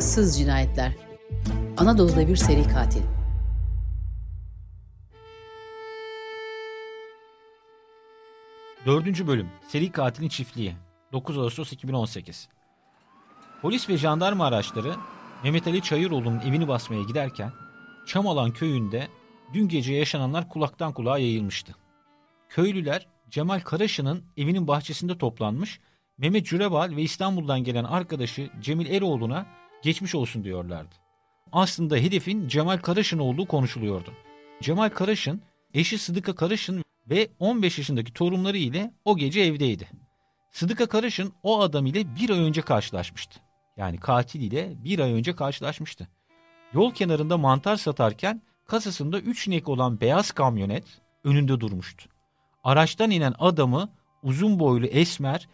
ıssız cinayetler. Anadolu'da bir seri katil. Dördüncü bölüm. Seri katilin çiftliği. 9 Ağustos 2018. Polis ve jandarma araçları Mehmet Ali Çayıroğlu'nun evini basmaya giderken Çamalan köyünde dün gece yaşananlar kulaktan kulağa yayılmıştı. Köylüler Cemal Karaşı'nın evinin bahçesinde toplanmış Mehmet Cürebal ve İstanbul'dan gelen arkadaşı Cemil Eroğlu'na geçmiş olsun diyorlardı. Aslında hedefin Cemal Karaşın olduğu konuşuluyordu. Cemal Karaşın, eşi Sıdıka Karaşın ve 15 yaşındaki torunları ile o gece evdeydi. Sıdıka Karaşın o adam ile bir ay önce karşılaşmıştı. Yani katil ile bir ay önce karşılaşmıştı. Yol kenarında mantar satarken kasasında 3 inek olan beyaz kamyonet önünde durmuştu. Araçtan inen adamı uzun boylu esmer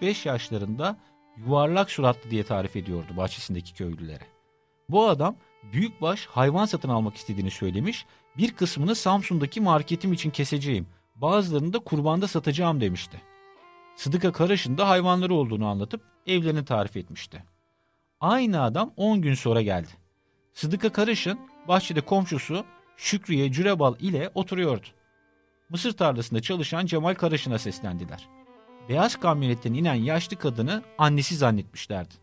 40-45 yaşlarında yuvarlak suratlı diye tarif ediyordu bahçesindeki köylülere. Bu adam büyükbaş hayvan satın almak istediğini söylemiş, bir kısmını Samsun'daki marketim için keseceğim, bazılarını da kurbanda satacağım demişti. Sıdıka Karaş'ın da hayvanları olduğunu anlatıp evlerini tarif etmişti. Aynı adam 10 gün sonra geldi. Sıdıka Karaş'ın bahçede komşusu Şükriye Cürebal ile oturuyordu. Mısır tarlasında çalışan Cemal Karaş'ına seslendiler. Beyaz kamyonetten inen yaşlı kadını annesi zannetmişlerdi.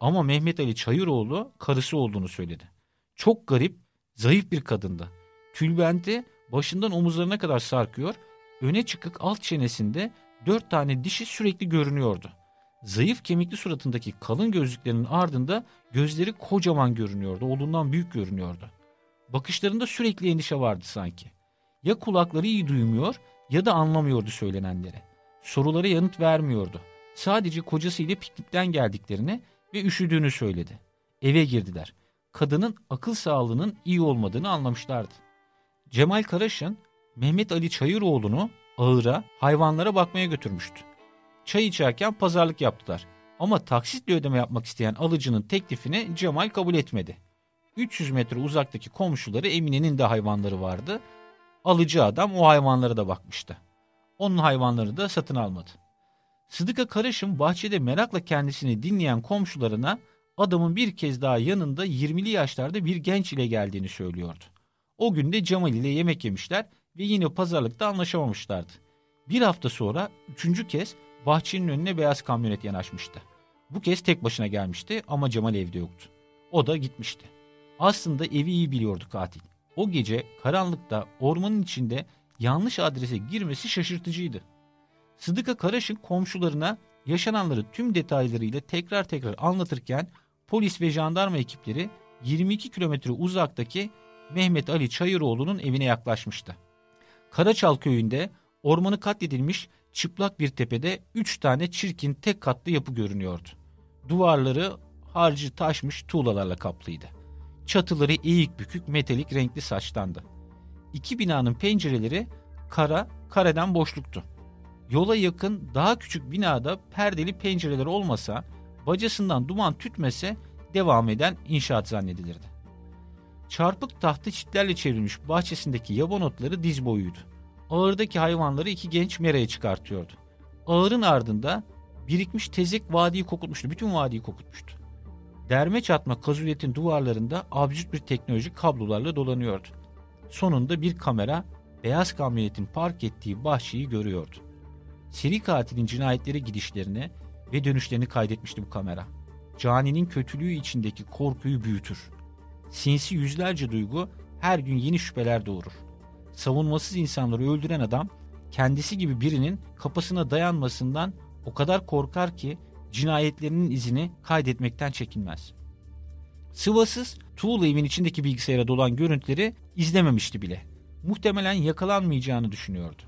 Ama Mehmet Ali Çayıroğlu karısı olduğunu söyledi. Çok garip, zayıf bir kadındı. Tülbenti başından omuzlarına kadar sarkıyor, öne çıkık alt çenesinde dört tane dişi sürekli görünüyordu. Zayıf kemikli suratındaki kalın gözlüklerinin ardında gözleri kocaman görünüyordu, olduğundan büyük görünüyordu. Bakışlarında sürekli endişe vardı sanki. Ya kulakları iyi duymuyor ya da anlamıyordu söylenenleri. Sorulara yanıt vermiyordu. Sadece kocasıyla piknikten geldiklerini ve üşüdüğünü söyledi. Eve girdiler. Kadının akıl sağlığının iyi olmadığını anlamışlardı. Cemal Karaşın, Mehmet Ali Çayıroğlu'nu ağıra, hayvanlara bakmaya götürmüştü. Çay içerken pazarlık yaptılar. Ama taksitle ödeme yapmak isteyen alıcının teklifini Cemal kabul etmedi. 300 metre uzaktaki komşuları Emine'nin de hayvanları vardı. Alıcı adam o hayvanlara da bakmıştı. Onun hayvanları da satın almadı. Sıdıka Karışım bahçede merakla kendisini dinleyen komşularına adamın bir kez daha yanında 20'li yaşlarda bir genç ile geldiğini söylüyordu. O gün de Cemal ile yemek yemişler ve yine pazarlıkta anlaşamamışlardı. Bir hafta sonra üçüncü kez bahçenin önüne beyaz kamyonet yanaşmıştı. Bu kez tek başına gelmişti ama Cemal evde yoktu. O da gitmişti. Aslında evi iyi biliyordu katil. O gece karanlıkta ormanın içinde yanlış adrese girmesi şaşırtıcıydı. Sıdıka Karaş'ın komşularına yaşananları tüm detaylarıyla tekrar tekrar anlatırken polis ve jandarma ekipleri 22 kilometre uzaktaki Mehmet Ali Çayıroğlu'nun evine yaklaşmıştı. Karaçal köyünde ormanı katledilmiş çıplak bir tepede 3 tane çirkin tek katlı yapı görünüyordu. Duvarları harcı taşmış tuğlalarla kaplıydı. Çatıları eğik bükük metalik renkli saçtandı. İki binanın pencereleri kara, kareden boşluktu. Yola yakın daha küçük binada perdeli pencereler olmasa, bacasından duman tütmese devam eden inşaat zannedilirdi. Çarpık tahta çitlerle çevrilmiş bahçesindeki yaban otları diz boyuydu. Ağırdaki hayvanları iki genç meraya çıkartıyordu. Ağırın ardında birikmiş tezek vadiyi kokutmuştu. Bütün vadiyi kokutmuştu. Derme çatma kazuletin duvarlarında absürt bir teknoloji kablolarla dolanıyordu. Sonunda bir kamera beyaz kamyonetin park ettiği bahçeyi görüyordu. Seri katilin cinayetlere gidişlerini ve dönüşlerini kaydetmişti bu kamera. Caninin kötülüğü içindeki korkuyu büyütür. Sinsi yüzlerce duygu her gün yeni şüpheler doğurur. Savunmasız insanları öldüren adam kendisi gibi birinin kapısına dayanmasından o kadar korkar ki cinayetlerinin izini kaydetmekten çekinmez. Sıvasız tuğla evin içindeki bilgisayara dolan görüntüleri izlememişti bile. Muhtemelen yakalanmayacağını düşünüyordu.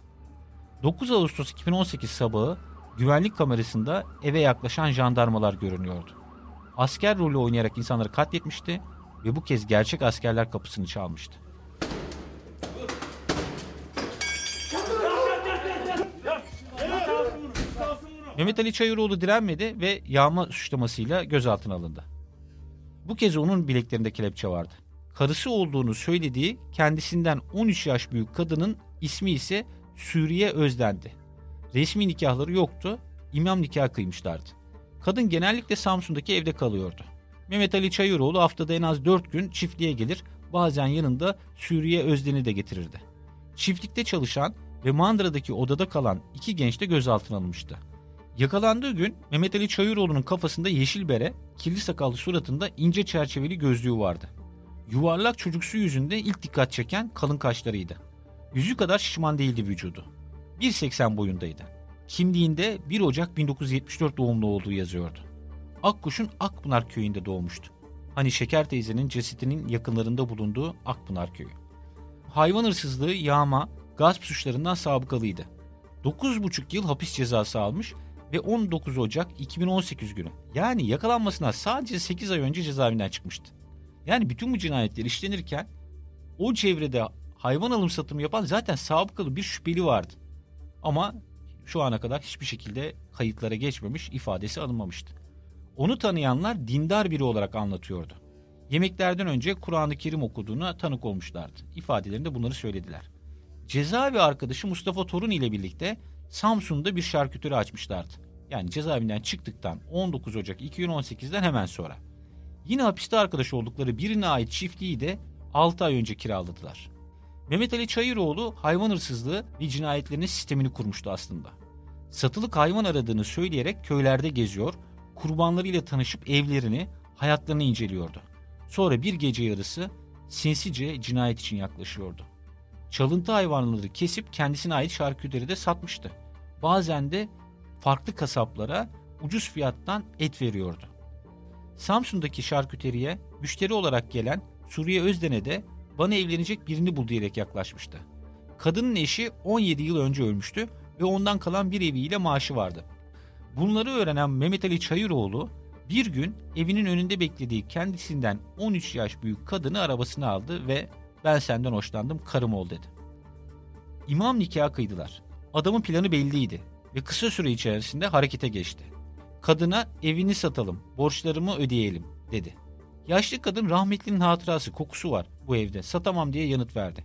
9 Ağustos 2018 sabahı güvenlik kamerasında eve yaklaşan jandarmalar görünüyordu. Asker rolü oynayarak insanları katletmişti ve bu kez gerçek askerler kapısını çalmıştı. Mehmet Ali Çayıroğlu direnmedi ve yağma suçlamasıyla gözaltına alındı. Bu kez onun bileklerinde kelepçe vardı. Karısı olduğunu söylediği kendisinden 13 yaş büyük kadının ismi ise Suriye Özdendi. Resmi nikahları yoktu, imam nikah kıymışlardı. Kadın genellikle Samsun'daki evde kalıyordu. Mehmet Ali Çayıroğlu haftada en az 4 gün çiftliğe gelir, bazen yanında Suriye Özden'i de getirirdi. Çiftlikte çalışan ve Mandıra'daki odada kalan iki genç de gözaltına alınmıştı. Yakalandığı gün Mehmet Ali Çayıroğlu'nun kafasında yeşil bere, kirli sakallı suratında ince çerçeveli gözlüğü vardı. Yuvarlak çocuksu yüzünde ilk dikkat çeken kalın kaşlarıydı. Yüzü kadar şişman değildi vücudu. 1.80 boyundaydı. Kimliğinde 1 Ocak 1974 doğumlu olduğu yazıyordu. Akkuş'un Akpınar köyünde doğmuştu. Hani Şeker teyzenin cesetinin yakınlarında bulunduğu Akpınar köyü. Hayvan hırsızlığı, yağma, gasp suçlarından sabıkalıydı. 9,5 yıl hapis cezası almış ve 19 Ocak 2018 günü yani yakalanmasına sadece 8 ay önce cezaevinden çıkmıştı. Yani bütün bu cinayetler işlenirken o çevrede hayvan alım satımı yapan zaten sabıkalı bir şüpheli vardı. Ama şu ana kadar hiçbir şekilde kayıtlara geçmemiş, ifadesi alınmamıştı. Onu tanıyanlar dindar biri olarak anlatıyordu. Yemeklerden önce Kur'an-ı Kerim okuduğuna tanık olmuşlardı. İfadelerinde bunları söylediler. Cezaevi arkadaşı Mustafa Torun ile birlikte Samsun'da bir şarküteri açmışlardı. Yani cezaevinden çıktıktan 19 Ocak 2018'den hemen sonra. Yine hapiste arkadaş oldukları birine ait çiftliği de 6 ay önce kiraladılar. Mehmet Ali Çayıroğlu hayvan hırsızlığı ve cinayetlerinin sistemini kurmuştu aslında. Satılık hayvan aradığını söyleyerek köylerde geziyor, kurbanlarıyla tanışıp evlerini, hayatlarını inceliyordu. Sonra bir gece yarısı sinsice cinayet için yaklaşıyordu. Çalıntı hayvanları kesip kendisine ait şarküteride satmıştı. Bazen de farklı kasaplara ucuz fiyattan et veriyordu. Samsun'daki şarküteriye müşteri olarak gelen Suriye Özden'e de bana evlenecek birini bul diyerek yaklaşmıştı. Kadının eşi 17 yıl önce ölmüştü ve ondan kalan bir eviyle maaşı vardı. Bunları öğrenen Mehmet Ali Çayıroğlu bir gün evinin önünde beklediği kendisinden 13 yaş büyük kadını arabasına aldı ve ben senden hoşlandım karım ol dedi. İmam nikahı kıydılar. Adamın planı belliydi ve kısa süre içerisinde harekete geçti. Kadına evini satalım, borçlarımı ödeyelim dedi. Yaşlı kadın rahmetlinin hatırası, kokusu var bu evde, satamam diye yanıt verdi.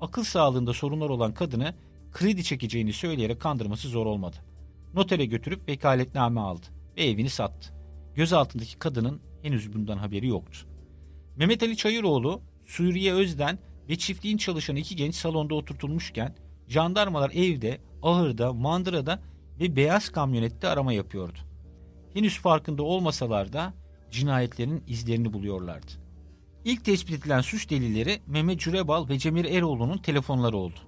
Akıl sağlığında sorunlar olan kadını kredi çekeceğini söyleyerek kandırması zor olmadı. Notere götürüp vekaletname aldı ve evini sattı. Göz altındaki kadının henüz bundan haberi yoktu. Mehmet Ali Çayıroğlu, Suriye Özden ve çiftliğin çalışan iki genç salonda oturtulmuşken jandarmalar evde, ahırda, mandırada ve beyaz kamyonette arama yapıyordu. Henüz farkında olmasalar da cinayetlerin izlerini buluyorlardı. İlk tespit edilen suç delilleri Mehmet Cürebal ve Cemil Eroğlu'nun telefonları oldu.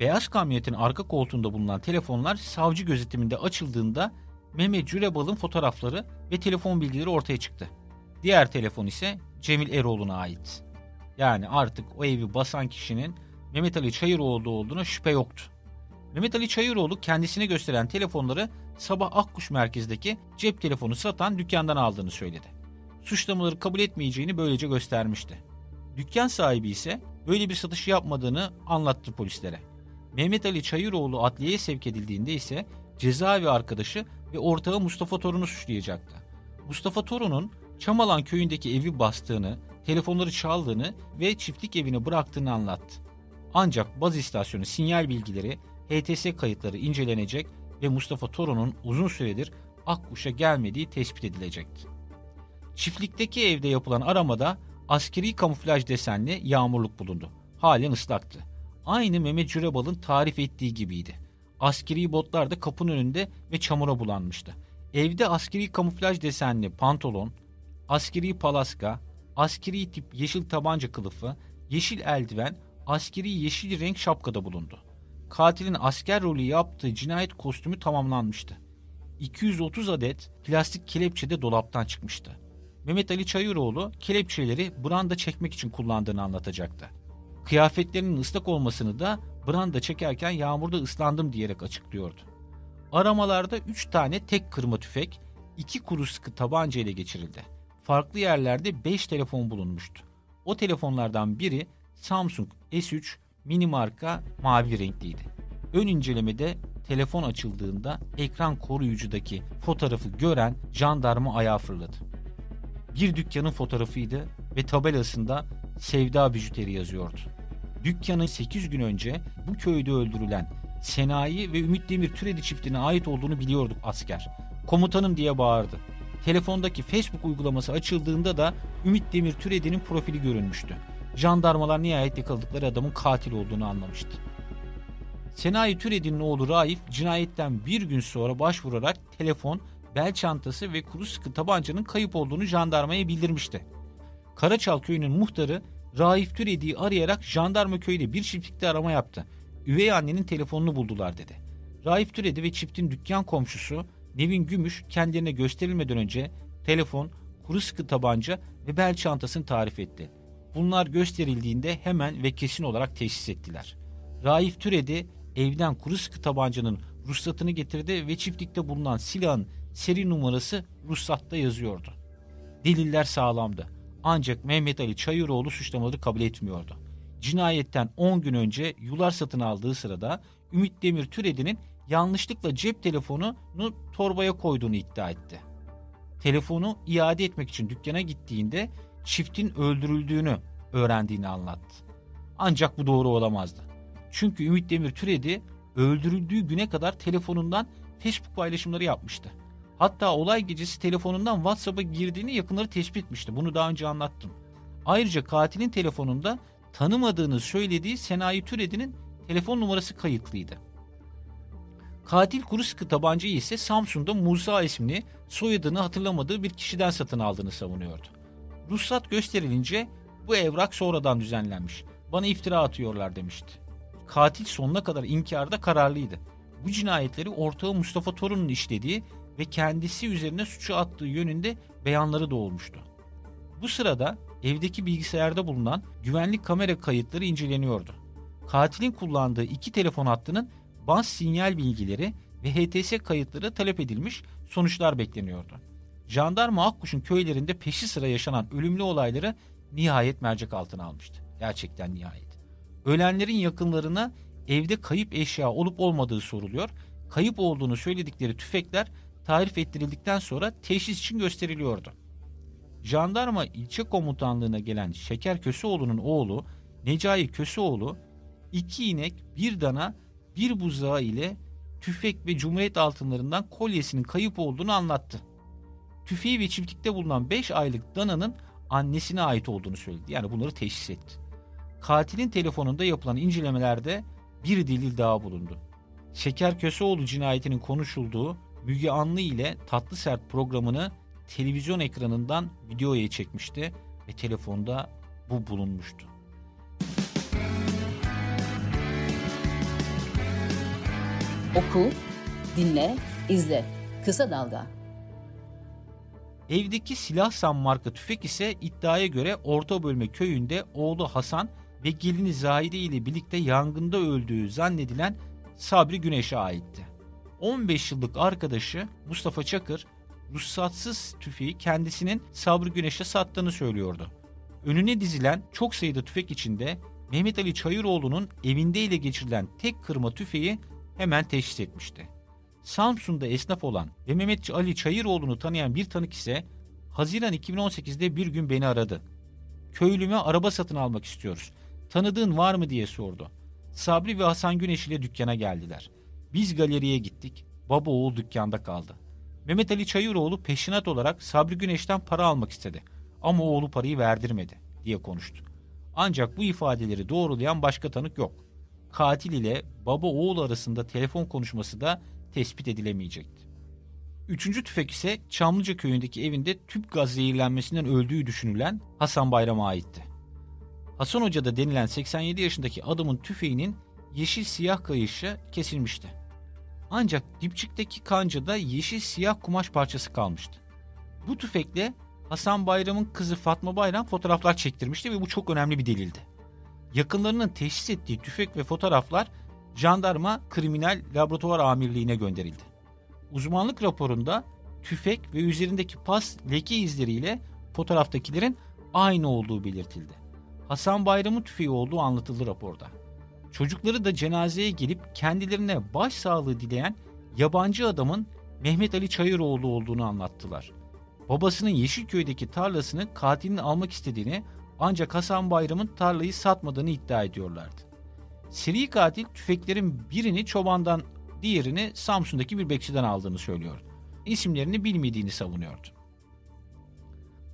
Beyaz kamyonetin arka koltuğunda bulunan telefonlar savcı gözetiminde açıldığında Mehmet Cürebal'ın fotoğrafları ve telefon bilgileri ortaya çıktı. Diğer telefon ise Cemil Eroğlu'na ait. Yani artık o evi basan kişinin Mehmet Ali Çayıroğlu olduğuna şüphe yoktu. Mehmet Ali Çayıroğlu kendisine gösteren telefonları sabah Akkuş merkezdeki cep telefonu satan dükkandan aldığını söyledi. Suçlamaları kabul etmeyeceğini böylece göstermişti. Dükkan sahibi ise böyle bir satış yapmadığını anlattı polislere. Mehmet Ali Çayıroğlu adliyeye sevk edildiğinde ise cezaevi arkadaşı ve ortağı Mustafa Torun'u suçlayacaktı. Mustafa Torun'un Çamalan köyündeki evi bastığını, telefonları çaldığını ve çiftlik evini bıraktığını anlattı. Ancak baz istasyonu sinyal bilgileri, HTS kayıtları incelenecek ve Mustafa Torun'un uzun süredir Akkuş'a gelmediği tespit edilecekti. Çiftlikteki evde yapılan aramada askeri kamuflaj desenli yağmurluk bulundu. Halen ıslaktı. Aynı Mehmet Cürebal'ın tarif ettiği gibiydi. Askeri botlar da kapının önünde ve çamura bulanmıştı. Evde askeri kamuflaj desenli pantolon, askeri palaska, askeri tip yeşil tabanca kılıfı, yeşil eldiven, askeri yeşil renk şapkada bulundu. Katilin asker rolü yaptığı cinayet kostümü tamamlanmıştı. 230 adet plastik kelepçe de dolaptan çıkmıştı. Mehmet Ali Çayıroğlu kelepçeleri branda çekmek için kullandığını anlatacaktı. Kıyafetlerinin ıslak olmasını da branda çekerken yağmurda ıslandım diyerek açıklıyordu. Aramalarda 3 tane tek kırma tüfek, 2 kuru sıkı tabanca ile geçirildi. Farklı yerlerde 5 telefon bulunmuştu. O telefonlardan biri Samsung S3 mini marka mavi renkliydi. Ön incelemede telefon açıldığında ekran koruyucudaki fotoğrafı gören jandarma ayağa fırladı. Bir dükkanın fotoğrafıydı ve tabelasında Sevda Bijuteri yazıyordu. Dükkanın 8 gün önce bu köyde öldürülen Senayi ve Ümit Demir Türedi çiftine ait olduğunu biliyorduk asker. Komutanım diye bağırdı. Telefondaki Facebook uygulaması açıldığında da Ümit Demir Türedi'nin profili görünmüştü. Jandarmalar nihayet yakaladıkları adamın katil olduğunu anlamıştı. Senayi Türedi'nin oğlu Raif cinayetten bir gün sonra başvurarak telefon, bel çantası ve kuru sıkı tabancanın kayıp olduğunu jandarmaya bildirmişti. Karaçal köyünün muhtarı Raif Türedi'yi arayarak jandarma köyde bir çiftlikte arama yaptı. Üvey annenin telefonunu buldular dedi. Raif Türedi ve çiftin dükkan komşusu Nevin Gümüş kendilerine gösterilmeden önce telefon, kuru sıkı tabanca ve bel çantasını tarif etti. Bunlar gösterildiğinde hemen ve kesin olarak teşhis ettiler. Raif Türedi evden kuru sıkı tabancanın ruhsatını getirdi ve çiftlikte bulunan silahın seri numarası ruhsatta yazıyordu. Deliller sağlamdı. Ancak Mehmet Ali Çayıroğlu suçlamaları kabul etmiyordu. Cinayetten 10 gün önce yular satın aldığı sırada Ümit Demir Türedi'nin yanlışlıkla cep telefonunu torbaya koyduğunu iddia etti. Telefonu iade etmek için dükkana gittiğinde çiftin öldürüldüğünü öğrendiğini anlattı. Ancak bu doğru olamazdı. Çünkü Ümit Demir Türedi öldürüldüğü güne kadar telefonundan Facebook paylaşımları yapmıştı. Hatta olay gecesi telefonundan WhatsApp'a girdiğini yakınları tespit etmişti. Bunu daha önce anlattım. Ayrıca katilin telefonunda tanımadığını söylediği Senayi Türedi'nin telefon numarası kayıtlıydı. Katil kuru sıkı tabancayı ise Samsun'da Musa isimli soyadını hatırlamadığı bir kişiden satın aldığını savunuyordu. Ruhsat gösterilince bu evrak sonradan düzenlenmiş. Bana iftira atıyorlar demişti. Katil sonuna kadar inkarda kararlıydı. Bu cinayetleri ortağı Mustafa Torun'un işlediği ve kendisi üzerine suçu attığı yönünde beyanları da olmuştu. Bu sırada evdeki bilgisayarda bulunan güvenlik kamera kayıtları inceleniyordu. Katilin kullandığı iki telefon hattının baz sinyal bilgileri ve HTS kayıtları talep edilmiş sonuçlar bekleniyordu. Jandarma Akkuş'un köylerinde peşi sıra yaşanan ölümlü olayları nihayet mercek altına almıştı. Gerçekten nihayet. Ölenlerin yakınlarına evde kayıp eşya olup olmadığı soruluyor. Kayıp olduğunu söyledikleri tüfekler tarif ettirildikten sonra teşhis için gösteriliyordu. Jandarma ilçe komutanlığına gelen Şeker Köseoğlu'nun oğlu Necai Köseoğlu iki inek, bir dana, bir buzağı ile tüfek ve cumhuriyet altınlarından kolyesinin kayıp olduğunu anlattı. Tüfeği ve çiftlikte bulunan 5 aylık dananın annesine ait olduğunu söyledi. Yani bunları teşhis etti. Katilin telefonunda yapılan incelemelerde bir delil daha bulundu. Şeker Köseoğlu cinayetinin konuşulduğu Müge Anlı ile Tatlı Sert programını televizyon ekranından videoya çekmişti ve telefonda bu bulunmuştu. Oku, dinle, izle. Kısa Dalga. Evdeki silah sam marka tüfek ise iddiaya göre Orta Bölme köyünde oğlu Hasan ve gelini Zahide ile birlikte yangında öldüğü zannedilen Sabri Güneş'e aitti. 15 yıllık arkadaşı Mustafa Çakır ruhsatsız tüfeği kendisinin Sabri Güneş'e sattığını söylüyordu. Önüne dizilen çok sayıda tüfek içinde Mehmet Ali Çayıroğlu'nun evinde ile geçirilen tek kırma tüfeği hemen teşhis etmişti. Samsun'da esnaf olan ve Mehmet Ali Çayıroğlu'nu tanıyan bir tanık ise Haziran 2018'de bir gün beni aradı. Köylüme araba satın almak istiyoruz. Tanıdığın var mı diye sordu. Sabri ve Hasan Güneş ile dükkana geldiler. Biz galeriye gittik. Baba oğul dükkanda kaldı. Mehmet Ali Çayıroğlu peşinat olarak Sabri Güneş'ten para almak istedi. Ama oğlu parayı verdirmedi diye konuştu. Ancak bu ifadeleri doğrulayan başka tanık yok. Katil ile baba oğul arasında telefon konuşması da tespit edilemeyecekti. Üçüncü tüfek ise Çamlıca köyündeki evinde tüp gaz zehirlenmesinden öldüğü düşünülen Hasan Bayram'a aitti. Hasan Hoca da denilen 87 yaşındaki adamın tüfeğinin yeşil siyah kayışı kesilmişti. Ancak dipçikteki kancada yeşil siyah kumaş parçası kalmıştı. Bu tüfekle Hasan Bayram'ın kızı Fatma Bayram fotoğraflar çektirmişti ve bu çok önemli bir delildi. Yakınlarının teşhis ettiği tüfek ve fotoğraflar jandarma kriminal laboratuvar amirliğine gönderildi. Uzmanlık raporunda tüfek ve üzerindeki pas leke izleriyle fotoğraftakilerin aynı olduğu belirtildi. Hasan Bayram'ın tüfeği olduğu anlatıldı raporda. Çocukları da cenazeye gelip kendilerine başsağlığı dileyen yabancı adamın Mehmet Ali Çayıroğlu olduğunu anlattılar. Babasının Yeşilköy'deki tarlasını katilin almak istediğini ancak Hasan Bayram'ın tarlayı satmadığını iddia ediyorlardı. Seri katil tüfeklerin birini çobandan, diğerini Samsun'daki bir bekçiden aldığını söylüyor. İsimlerini bilmediğini savunuyordu.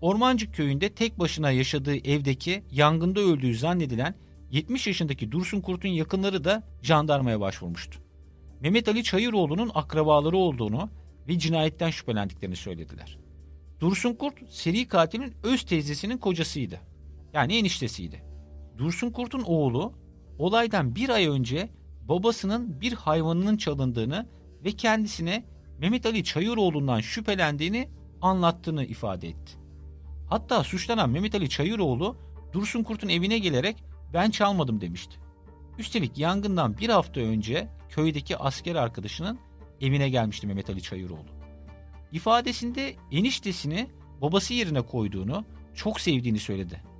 Ormancık köyünde tek başına yaşadığı evdeki yangında öldüğü zannedilen 70 yaşındaki Dursun Kurt'un yakınları da jandarmaya başvurmuştu. Mehmet Ali Çayıroğlu'nun akrabaları olduğunu ve cinayetten şüphelendiklerini söylediler. Dursun Kurt seri katilin öz teyzesinin kocasıydı. Yani eniştesiydi. Dursun Kurt'un oğlu olaydan bir ay önce babasının bir hayvanının çalındığını ve kendisine Mehmet Ali Çayıroğlu'ndan şüphelendiğini anlattığını ifade etti. Hatta suçlanan Mehmet Ali Çayıroğlu Dursun Kurt'un evine gelerek ben çalmadım demişti. Üstelik yangından bir hafta önce köydeki asker arkadaşının evine gelmişti Mehmet Ali Çayıroğlu. İfadesinde eniştesini babası yerine koyduğunu, çok sevdiğini söyledi.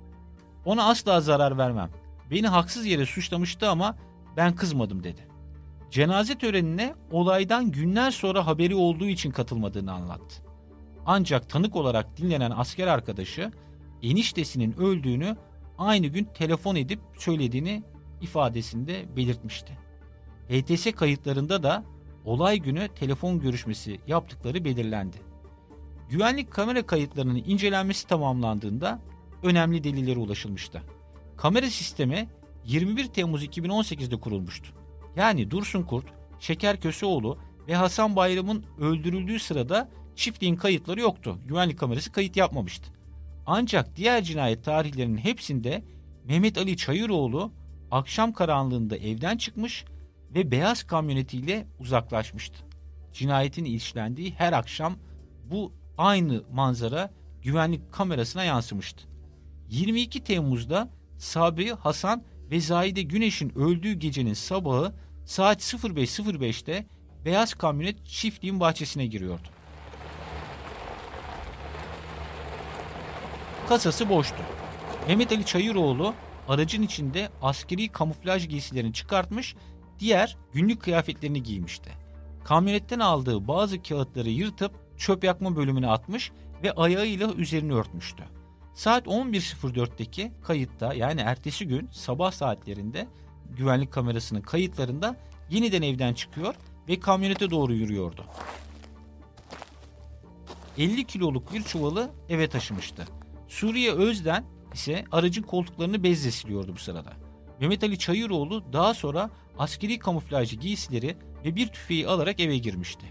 Ona asla zarar vermem. Beni haksız yere suçlamıştı ama ben kızmadım dedi. Cenaze törenine olaydan günler sonra haberi olduğu için katılmadığını anlattı. Ancak tanık olarak dinlenen asker arkadaşı eniştesinin öldüğünü aynı gün telefon edip söylediğini ifadesinde belirtmişti. HTS kayıtlarında da olay günü telefon görüşmesi yaptıkları belirlendi. Güvenlik kamera kayıtlarının incelenmesi tamamlandığında önemli delillere ulaşılmıştı. Kamera sistemi 21 Temmuz 2018'de kurulmuştu. Yani Dursun Kurt, Şeker Köseoğlu ve Hasan Bayram'ın öldürüldüğü sırada çiftliğin kayıtları yoktu. Güvenlik kamerası kayıt yapmamıştı. Ancak diğer cinayet tarihlerinin hepsinde Mehmet Ali Çayıroğlu akşam karanlığında evden çıkmış ve beyaz kamyonetiyle uzaklaşmıştı. Cinayetin işlendiği her akşam bu aynı manzara güvenlik kamerasına yansımıştı. 22 Temmuz'da Sabri, Hasan ve Zahide Güneş'in öldüğü gecenin sabahı saat 05.05'te beyaz kamyonet çiftliğin bahçesine giriyordu. Kasası boştu. Mehmet Ali Çayıroğlu aracın içinde askeri kamuflaj giysilerini çıkartmış, diğer günlük kıyafetlerini giymişti. Kamyonetten aldığı bazı kağıtları yırtıp çöp yakma bölümüne atmış ve ayağıyla üzerini örtmüştü. Saat 11.04'teki kayıtta yani ertesi gün sabah saatlerinde güvenlik kamerasının kayıtlarında yeniden evden çıkıyor ve kamyonete doğru yürüyordu. 50 kiloluk bir çuvalı eve taşımıştı. Suriye Özden ise aracın koltuklarını bezle siliyordu bu sırada. Mehmet Ali Çayıroğlu daha sonra askeri kamuflajlı giysileri ve bir tüfeği alarak eve girmişti.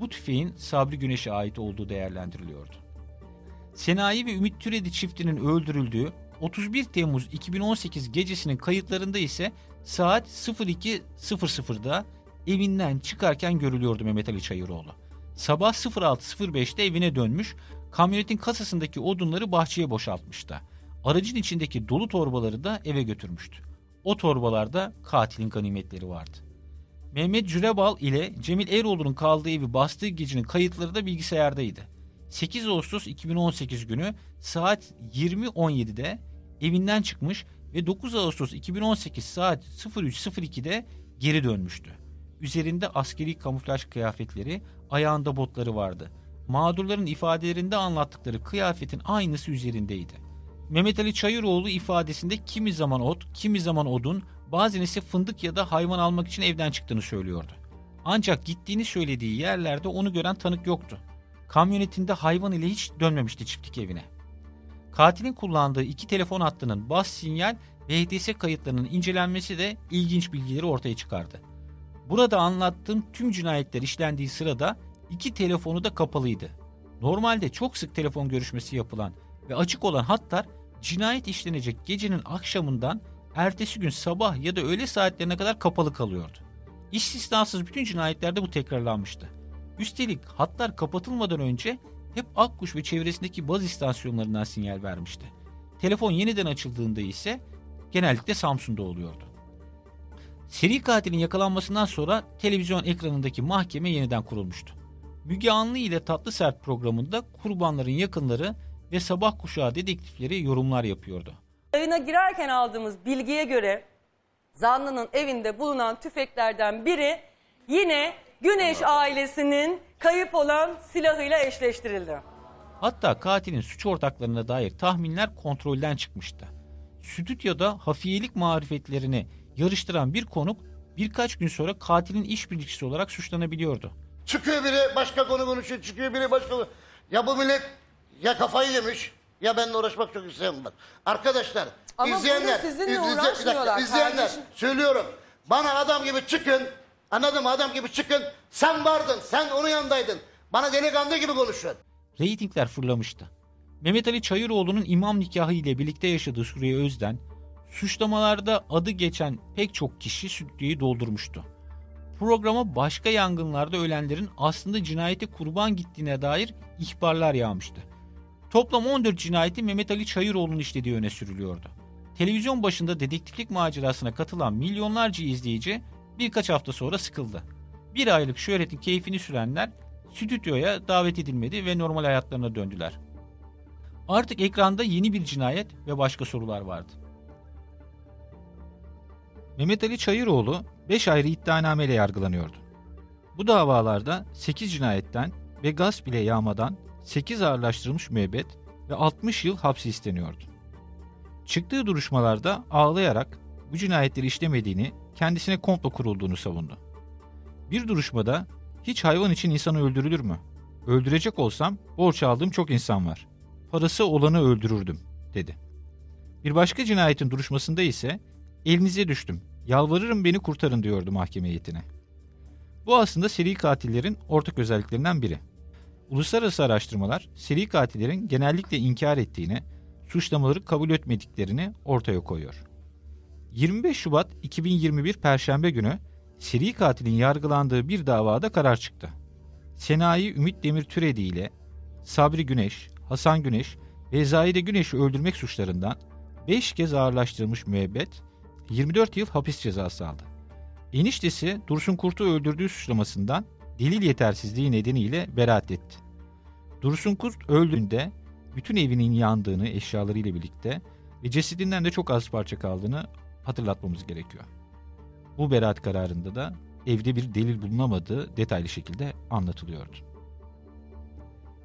Bu tüfeğin Sabri Güneş'e ait olduğu değerlendiriliyordu. Senayi ve Ümit Türedi çiftinin öldürüldüğü 31 Temmuz 2018 gecesinin kayıtlarında ise saat 02.00'da evinden çıkarken görülüyordu Mehmet Ali Çayıroğlu. Sabah 06.05'te evine dönmüş, kamyonetin kasasındaki odunları bahçeye boşaltmıştı. Aracın içindeki dolu torbaları da eve götürmüştü. O torbalarda katilin ganimetleri vardı. Mehmet Cürebal ile Cemil Eroğlu'nun kaldığı evi bastığı gecenin kayıtları da bilgisayardaydı. 8 Ağustos 2018 günü saat 20.17'de evinden çıkmış ve 9 Ağustos 2018 saat 03.02'de geri dönmüştü. Üzerinde askeri kamuflaj kıyafetleri, ayağında botları vardı. Mağdurların ifadelerinde anlattıkları kıyafetin aynısı üzerindeydi. Mehmet Ali Çayıroğlu ifadesinde kimi zaman ot, kimi zaman odun, bazen ise fındık ya da hayvan almak için evden çıktığını söylüyordu. Ancak gittiğini söylediği yerlerde onu gören tanık yoktu. Kamyonetinde hayvan ile hiç dönmemişti çiftlik evine. Katilin kullandığı iki telefon hattının bas sinyal ve HTS kayıtlarının incelenmesi de ilginç bilgileri ortaya çıkardı. Burada anlattığım tüm cinayetler işlendiği sırada iki telefonu da kapalıydı. Normalde çok sık telefon görüşmesi yapılan ve açık olan hatlar cinayet işlenecek gecenin akşamından ertesi gün sabah ya da öğle saatlerine kadar kapalı kalıyordu. İstisnasız bütün cinayetlerde bu tekrarlanmıştı. Üstelik hatlar kapatılmadan önce hep Akkuş ve çevresindeki baz istasyonlarından sinyal vermişti. Telefon yeniden açıldığında ise genellikle Samsun'da oluyordu. Seri katilin yakalanmasından sonra televizyon ekranındaki mahkeme yeniden kurulmuştu. Müge Anlı ile Tatlı Sert programında kurbanların yakınları ve sabah kuşağı dedektifleri yorumlar yapıyordu. Yayına girerken aldığımız bilgiye göre zanlının evinde bulunan tüfeklerden biri yine Güneş ailesinin kayıp olan silahıyla eşleştirildi. Hatta katilin suç ortaklarına dair tahminler kontrolden çıkmıştı. Stüdyoda hafiyelik marifetlerini yarıştıran bir konuk birkaç gün sonra katilin işbirlikçisi olarak suçlanabiliyordu. Çıkıyor biri başka konu konuşuyor, çıkıyor biri başka konu. Ya bu millet ya kafayı yemiş Ya benimle uğraşmak çok var. Arkadaşlar, Ama izleyenler, sizinle izleyecek- bir dakika, uğraşmıyorlar izleyenler, kardeşim. söylüyorum. Bana adam gibi çıkın, anladın mı? Adam gibi çıkın. Sen vardın, sen onun yanındaydın. Bana delikanlı gibi konuşun. Reytingler fırlamıştı. Mehmet Ali Çayıroğlu'nun imam nikahı ile birlikte yaşadığı Suriye Özden, suçlamalarda adı geçen pek çok kişi stüdyoyu doldurmuştu. Programa başka yangınlarda ölenlerin aslında cinayete kurban gittiğine dair ihbarlar yağmıştı. Toplam 14 cinayeti Mehmet Ali Çayıroğlu'nun işlediği öne sürülüyordu. Televizyon başında dedektiflik macerasına katılan milyonlarca izleyici birkaç hafta sonra sıkıldı. Bir aylık şöhretin keyfini sürenler stüdyoya davet edilmedi ve normal hayatlarına döndüler. Artık ekranda yeni bir cinayet ve başka sorular vardı. Mehmet Ali Çayıroğlu 5 ayrı iddianameyle yargılanıyordu. Bu davalarda 8 cinayetten ve gasp ile yağmadan 8 ağırlaştırılmış müebbet ve 60 yıl hapsi isteniyordu. Çıktığı duruşmalarda ağlayarak bu cinayetleri işlemediğini, kendisine komplo kurulduğunu savundu. Bir duruşmada hiç hayvan için insanı öldürülür mü? Öldürecek olsam borç aldığım çok insan var. Parası olanı öldürürdüm dedi. Bir başka cinayetin duruşmasında ise elinize düştüm. Yalvarırım beni kurtarın diyordu mahkeme heyetine. Bu aslında seri katillerin ortak özelliklerinden biri. Uluslararası araştırmalar seri katillerin genellikle inkar ettiğini, suçlamaları kabul etmediklerini ortaya koyuyor. 25 Şubat 2021 Perşembe günü seri katilin yargılandığı bir davada karar çıktı. Senayi Ümit Demir Türedi ile Sabri Güneş, Hasan Güneş ve Zahide Güneş'i öldürmek suçlarından 5 kez ağırlaştırılmış müebbet 24 yıl hapis cezası aldı. Eniştesi Dursun Kurt'u öldürdüğü suçlamasından delil yetersizliği nedeniyle beraat etti. Dursun Kurt öldüğünde bütün evinin yandığını eşyalarıyla birlikte ve cesedinden de çok az parça kaldığını hatırlatmamız gerekiyor. Bu beraat kararında da evde bir delil bulunamadığı detaylı şekilde anlatılıyordu.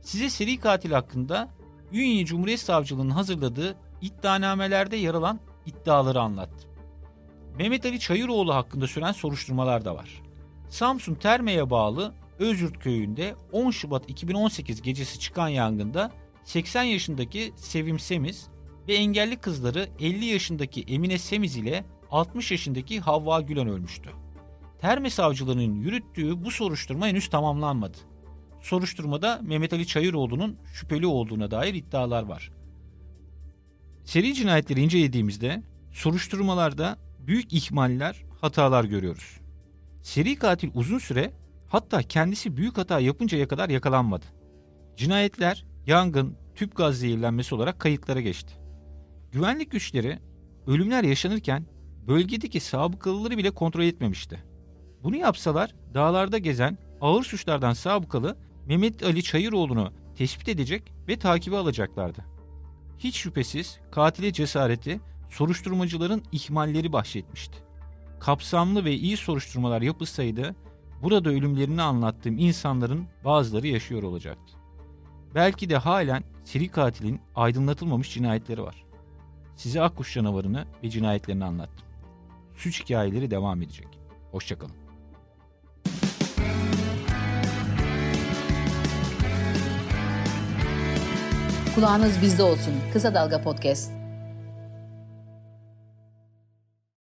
Size seri katil hakkında Ünye Cumhuriyet Savcılığı'nın hazırladığı iddianamelerde yer alan iddiaları anlattım. Mehmet Ali Çayıroğlu hakkında süren soruşturmalar da var. Samsun Terme'ye bağlı Özürt köyünde 10 Şubat 2018 gecesi çıkan yangında 80 yaşındaki Sevim Semiz ve engelli kızları 50 yaşındaki Emine Semiz ile 60 yaşındaki Havva Gülen ölmüştü. Terme savcılığının yürüttüğü bu soruşturma henüz tamamlanmadı. Soruşturmada Mehmet Ali Çayıroğlu'nun şüpheli olduğuna dair iddialar var. Seri cinayetleri incelediğimizde soruşturmalarda büyük ihmaller, hatalar görüyoruz. Seri katil uzun süre hatta kendisi büyük hata yapıncaya kadar yakalanmadı. Cinayetler yangın, tüp gaz zehirlenmesi olarak kayıtlara geçti. Güvenlik güçleri ölümler yaşanırken bölgedeki sabıkalıları bile kontrol etmemişti. Bunu yapsalar dağlarda gezen ağır suçlardan sabıkalı Mehmet Ali Çayıroğlu'nu tespit edecek ve takibe alacaklardı. Hiç şüphesiz katile cesareti soruşturmacıların ihmalleri bahşetmişti. Kapsamlı ve iyi soruşturmalar yapılsaydı burada ölümlerini anlattığım insanların bazıları yaşıyor olacaktı. Belki de halen seri katilin aydınlatılmamış cinayetleri var. Size Akkuş canavarını ve cinayetlerini anlattım. Suç hikayeleri devam edecek. Hoşçakalın. Kulağınız bizde olsun. Kısa Dalga Podcast.